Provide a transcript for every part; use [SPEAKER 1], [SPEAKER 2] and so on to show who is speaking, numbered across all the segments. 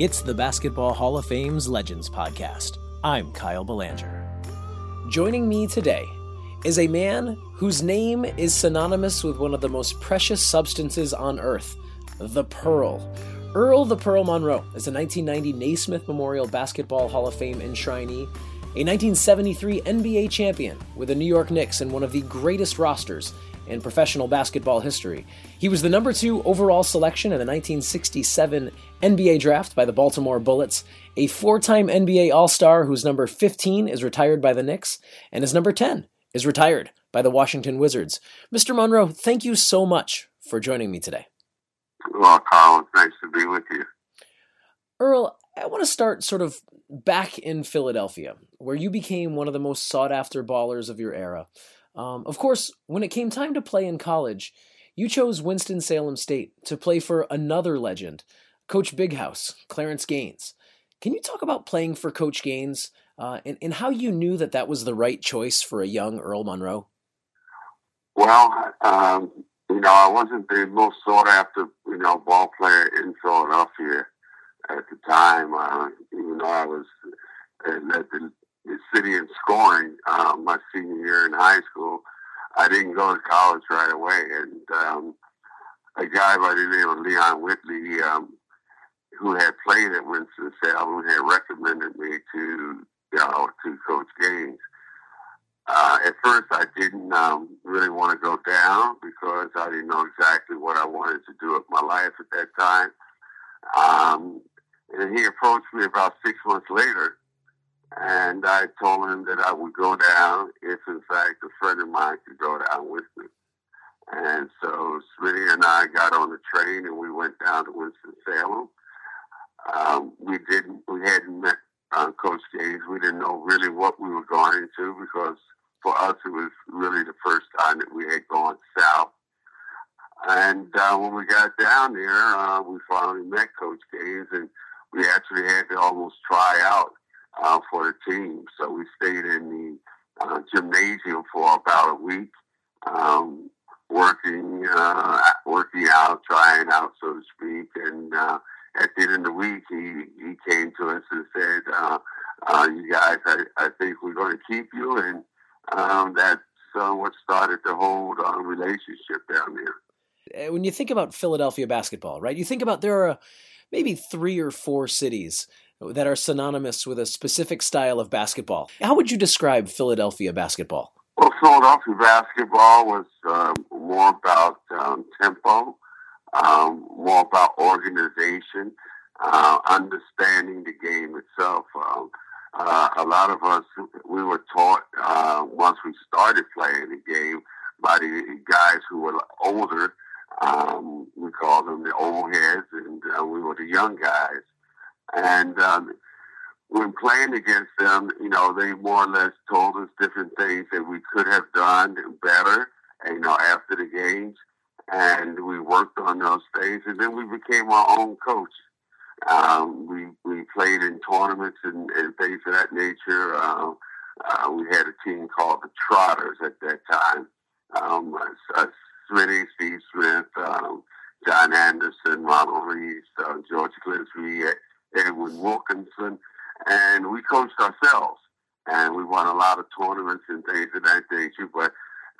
[SPEAKER 1] It's the Basketball Hall of Fame's Legends Podcast. I'm Kyle Belanger. Joining me today is a man whose name is synonymous with one of the most precious substances on earth, the Pearl. Earl the Pearl Monroe is a 1990 Naismith Memorial Basketball Hall of Fame enshrinee, a 1973 NBA champion with the New York Knicks and one of the greatest rosters in professional basketball history. He was the number two overall selection in the 1967 NBA draft by the Baltimore Bullets, a four time NBA All Star whose number 15 is retired by the Knicks, and his number 10 is retired by the Washington Wizards. Mr. Monroe, thank you so much for joining me today.
[SPEAKER 2] Well, Carl, it's nice to be with you.
[SPEAKER 1] Earl, I want to start sort of back in Philadelphia, where you became one of the most sought after ballers of your era. Um, of course, when it came time to play in college, you chose Winston-Salem State to play for another legend, Coach Big House, Clarence Gaines. Can you talk about playing for Coach Gaines uh, and, and how you knew that that was the right choice for a young Earl Monroe?
[SPEAKER 2] Well, um, you know, I wasn't the most sought after, you know, ball player in Philadelphia at the time. Uh, even though I was uh, led the the city in scoring um, my senior year in high school. I didn't go to college right away, and um, a guy by the name of Leon Whitley, um, who had played at Winston Salem, had recommended me to you know to Coach Gaines. Uh, at first, I didn't um, really want to go down because I didn't know exactly what I wanted to do with my life at that time. Um, and he approached me about six months later and I told him that I would go down if, in fact, a friend of mine could go down with me. And so Smitty and I got on the train and we went down to Winston-Salem. Um, we didn't, we hadn't met uh, Coach Gaines. We didn't know really what we were going into because for us it was really the first time that we had gone south. And uh, when we got down there, uh, we finally met Coach Gaines and we actually had to almost try out uh, for the team. So we stayed in the uh, gymnasium for about a week, um, working uh, working out, trying out, so to speak. And uh, at the end of the week, he, he came to us and said, uh, uh, "You guys, I, I think we're going to keep you." And um, that's uh, what started the whole uh, relationship down there.
[SPEAKER 1] Uh, when you think about Philadelphia basketball, right? You think about there are maybe three or four cities that are synonymous with a specific style of basketball. How would you describe Philadelphia basketball?
[SPEAKER 2] Well, Philadelphia basketball was um, more about um, tempo, um, more about organization, uh, understanding the game itself. Um, uh, a lot of us, we were taught uh, once we started playing the game by the guys who were older. Um, we called them the old heads, and uh, we were the young guys. And um, when playing against them, you know, they more or less told us different things that we could have done better, you know, after the games. And we worked on those things, and then we became our own coach. Um, we we played in tournaments and, and things of that nature. Uh, uh, we had a team called the Trotters at that time. Um, uh, Smitty, Steve Smith, um, John Anderson, Ronald Reese, uh, George Gillespie, Edwin Wilkinson, and we coached ourselves. And we won a lot of tournaments and things of that nature. But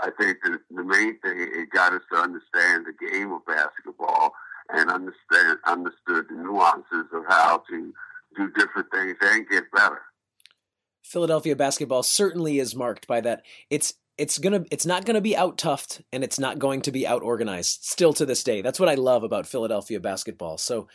[SPEAKER 2] I think the, the main thing, it got us to understand the game of basketball and understand understood the nuances of how to do different things and get better.
[SPEAKER 1] Philadelphia basketball certainly is marked by that. It's it's gonna it's not gonna be out toughed and it's not going to be out organized still to this day. That's what I love about Philadelphia basketball. So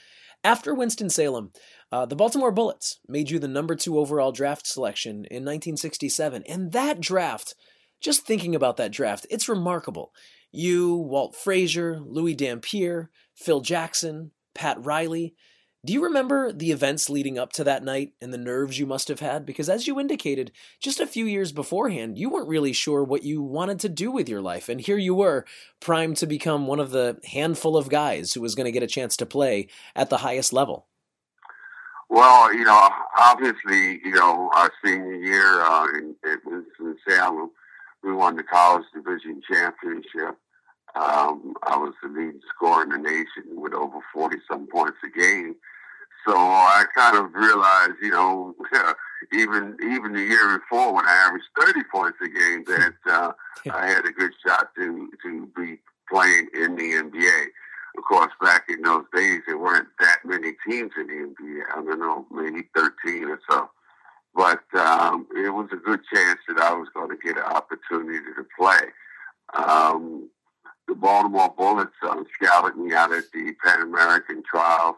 [SPEAKER 1] after Winston-Salem, uh, the Baltimore Bullets made you the number two overall draft selection in 1967. And that draft, just thinking about that draft, it's remarkable. You, Walt Frazier, Louie Dampier, Phil Jackson, Pat Riley, do you remember the events leading up to that night and the nerves you must have had? Because as you indicated, just a few years beforehand, you weren't really sure what you wanted to do with your life. And here you were, primed to become one of the handful of guys who was going to get a chance to play at the highest level.
[SPEAKER 2] Well, you know, obviously, you know, our senior year uh, in, in Winston-Salem, we won the college division championship. Um, I was the leading scorer in the nation with over 40 some points a game. So I kind of realized, you know, even even the year before when I averaged 30 points a game, that uh, I had a good shot to to be playing in the NBA. Of course, back in those days, there weren't that many teams in the NBA. I don't know, maybe 13 or so. But um, it was a good chance that I was going to get an opportunity to play. Um, the Baltimore Bullets um, scouted me out at the Pan American trials.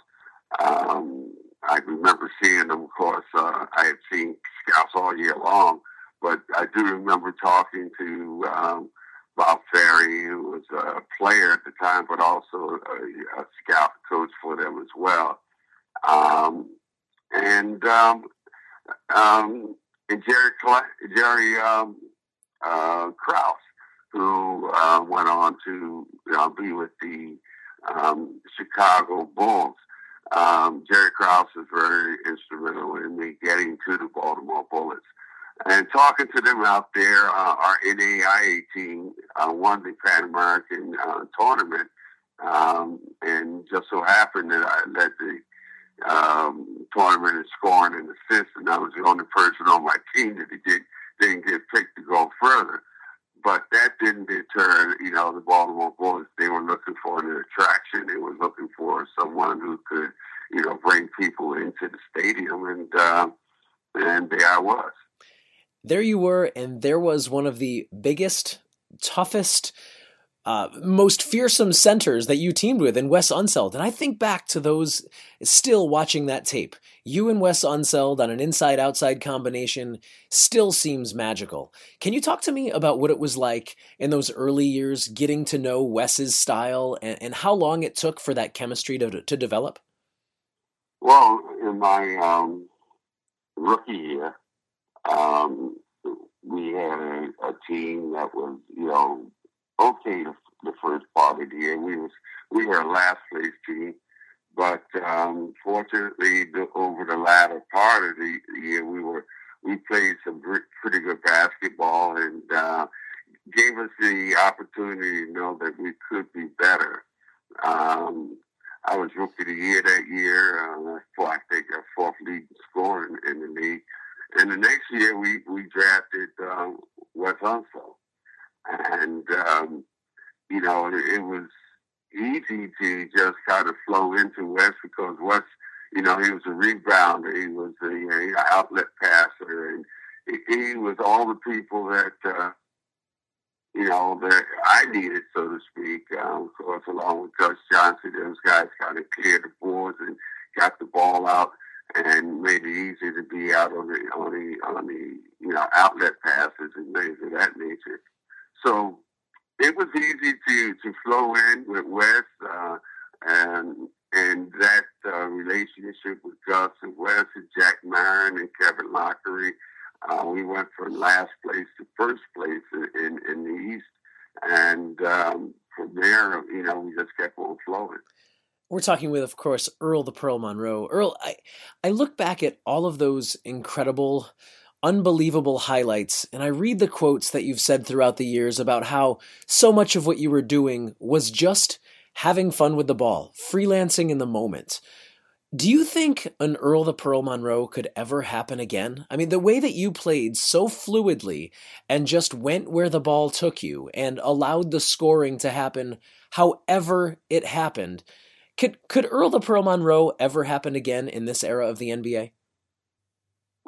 [SPEAKER 2] Um, I remember seeing them. Of course, uh, I had seen scouts all year long, but I do remember talking to um, Bob Ferry, who was a player at the time, but also a, a scout coach for them as well. Um, and um, um, and Jerry Jerry um, uh, Krause, who uh, went on to uh, be with the um, Chicago Bulls. Um, Jerry Krause was very instrumental in me getting to the Baltimore Bullets. And talking to them out there, uh, our NAIA team uh, won the Pan American uh, tournament. Um, and just so happened that I led the um, tournament in scoring and assists, and I was the only person on my team that did, didn't get picked to go further. But that didn't deter, you know, the Baltimore Bullets. They were looking for an attraction. They were looking for someone who could, you know, bring people into the stadium, and uh, and there I was.
[SPEAKER 1] There you were, and there was one of the biggest, toughest, uh, most fearsome centers that you teamed with in Wes Unseld. And I think back to those, still watching that tape. You and Wes Unseld on an inside outside combination still seems magical. Can you talk to me about what it was like in those early years getting to know Wes's style and, and how long it took for that chemistry to, to develop?
[SPEAKER 2] Well, in my um, rookie year, um, we had a, a, team that was, you know, okay the, first part of the year. We was we were last place team, but um, fortunately, the, over the latter part of the year, we were we played some pretty good basketball and uh, gave us the opportunity to know that we could be better. Um, I was rookie of the year that year. Uh, I think a fourth leading scorer in, in the league. And the next year, we we drafted um, Wes Unseld, and um, you know it, it, was easy just kind of flow into Wes because Wes, you know, he was a rebounder, he was a, a outlet passer, and he, he, was all the people that. Uh, you know, that I needed, so to speak. Um, of course, along with Gus Johnson, those guys kind of cleared the boards and got the ball out and made it easy to be out on the on the on the you know outlet passes and things of that nature. So it was easy to to flow in with Wes uh, and and that uh, relationship with Gus and Wes and Jack Marin and Kevin Loughery. Uh, we went from last place to first place in, in, in the East, and um, from there, you know, we just kept on flowing.
[SPEAKER 1] We're talking with, of course, Earl the Pearl Monroe. Earl, I, I look back at all of those incredible, unbelievable highlights, and I read the quotes that you've said throughout the years about how so much of what you were doing was just having fun with the ball, freelancing in the moment. Do you think an Earl the Pearl Monroe could ever happen again? I mean, the way that you played so fluidly and just went where the ball took you and allowed the scoring to happen however it happened could could Earl the Pearl Monroe ever happen again in this era of the NBA?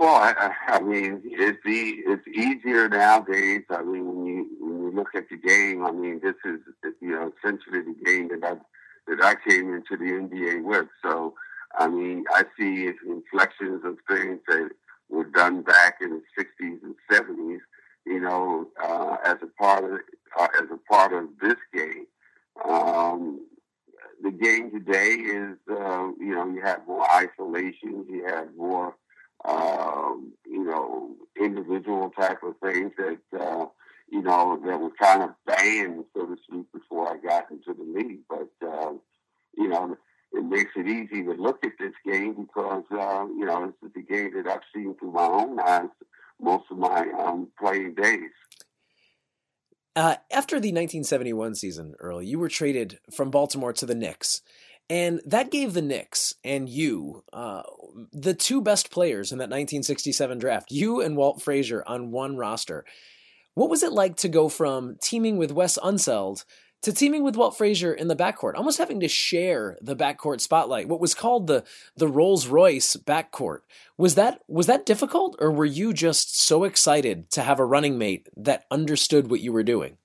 [SPEAKER 2] Well, I, I mean, it's e- it's easier nowadays. I mean, when you when you look at the game, I mean, this is you know essentially the game that I that I came into the NBA with. So, I mean, I see inflections of things that were done back in the '60s and '70s. You know, uh, as a part of uh, as a part of this game. Um, the game today is, uh, you know, you have more isolations, you have more, um, you know, individual type of things that, uh, you know, that were kind of banned, so to speak, before I got into the league. But, uh, you know, it makes it easy to look at this game because, uh, you know, this is the game that I've seen through my own eyes most of my um, playing days.
[SPEAKER 1] Uh, after the 1971 season, Earl, you were traded from Baltimore to the Knicks. And that gave the Knicks and you uh, the two best players in that 1967 draft, you and Walt Frazier on one roster. What was it like to go from teaming with Wes Unseld to teaming with Walt Frazier in the backcourt, almost having to share the backcourt spotlight, what was called the the Rolls Royce backcourt. Was that was that difficult, or were you just so excited to have a running mate that understood what you were doing?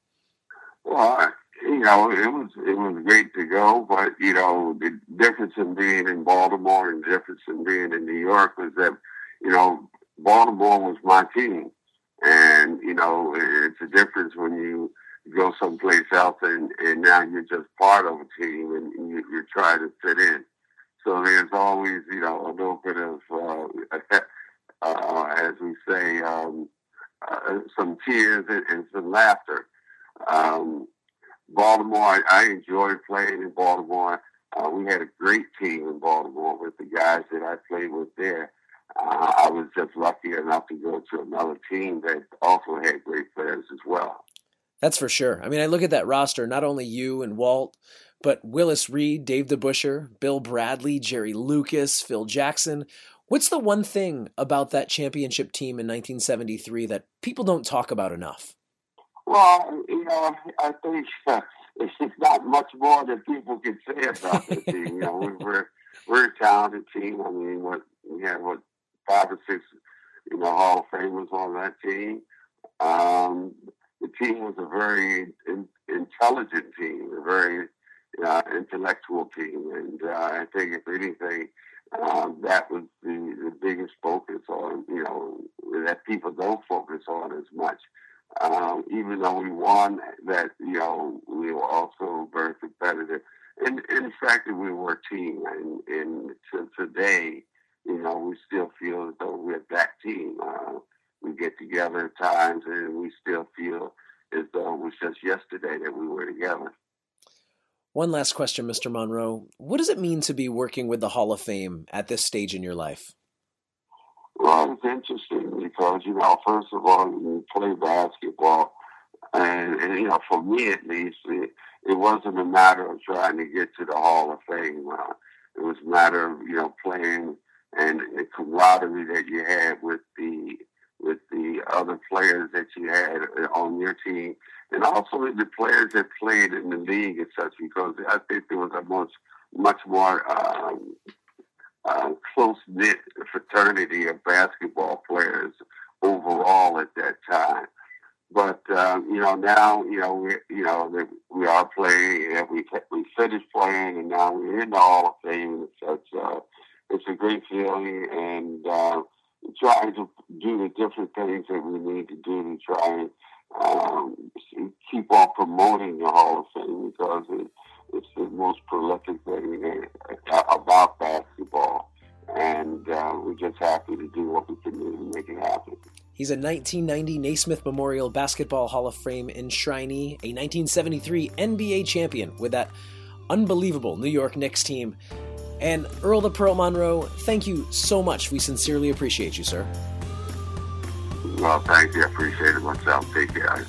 [SPEAKER 2] Well, you know, it was it was great to go, but you know, the difference in being in Baltimore and the difference in being in New York was that, you know, Baltimore was my team, and you know, it's a difference when you go someplace else and, and now you're just part of a team and you, you're trying to fit in. So there's always, you know, a little bit of, uh, uh, as we say, um, uh, some tears and, and some laughter. Um, Baltimore, I, enjoyed playing in Baltimore. Uh, we had a great team in Baltimore with the guys that I played with there. Uh, I was just lucky enough to go to another team that also had great players as well.
[SPEAKER 1] That's for sure. I mean, I look at that roster, not only you and Walt, but Willis Reed, Dave DeBusschere, Bill Bradley, Jerry Lucas, Phil Jackson. What's the one thing about that championship team in 1973 that people don't talk about enough?
[SPEAKER 2] Well, you know, I think uh, it's just not much more that people can say about the team. You know, we're we're a talented team. I mean, what we had what five or six, you know, Hall of Famers on that team. Um, the team was a very in, intelligent team, a very uh, intellectual team, and uh, I think if anything, um, that was the, the biggest focus on, you know, that people don't focus on as much. Um, even though we won, that you know, we were also very competitive. And, the fact we were a team, and, and to today, you know, we still feel as though we're that team. Uh, we get together at times and we still feel as though it was just yesterday that we were together.
[SPEAKER 1] One last question, Mr. Monroe. What does it mean to be working with the Hall of Fame at this stage in your life?
[SPEAKER 2] Well, it's interesting because, you know, first of all, you play basketball, and, and you know, for me at least, it, it wasn't a matter of trying to get to the Hall of Fame. Uh, it was a matter of, you know, playing and the camaraderie that you had with the with the other players that you had on your team, and also the players that played in the league and such. Because I think there was a much much more um, uh, close knit fraternity of basketball players overall at that time. But um, you know now you know we you know we are playing and we we finished playing and now we're in the Hall of Fame and such. Uh, it's a great feeling and. Uh, trying to do the different things that we need to do to try and um, keep on promoting the Hall of Fame because it, it's the most prolific thing about basketball. And uh, we're just happy to do what we can do to make it happen.
[SPEAKER 1] He's a 1990 Naismith Memorial Basketball Hall of Fame enshrinee, a 1973 NBA champion with that unbelievable New York Knicks team, and Earl the Pearl Monroe, thank you so much. We sincerely appreciate you, sir.
[SPEAKER 2] Well, thank you. I appreciate it myself. Take care.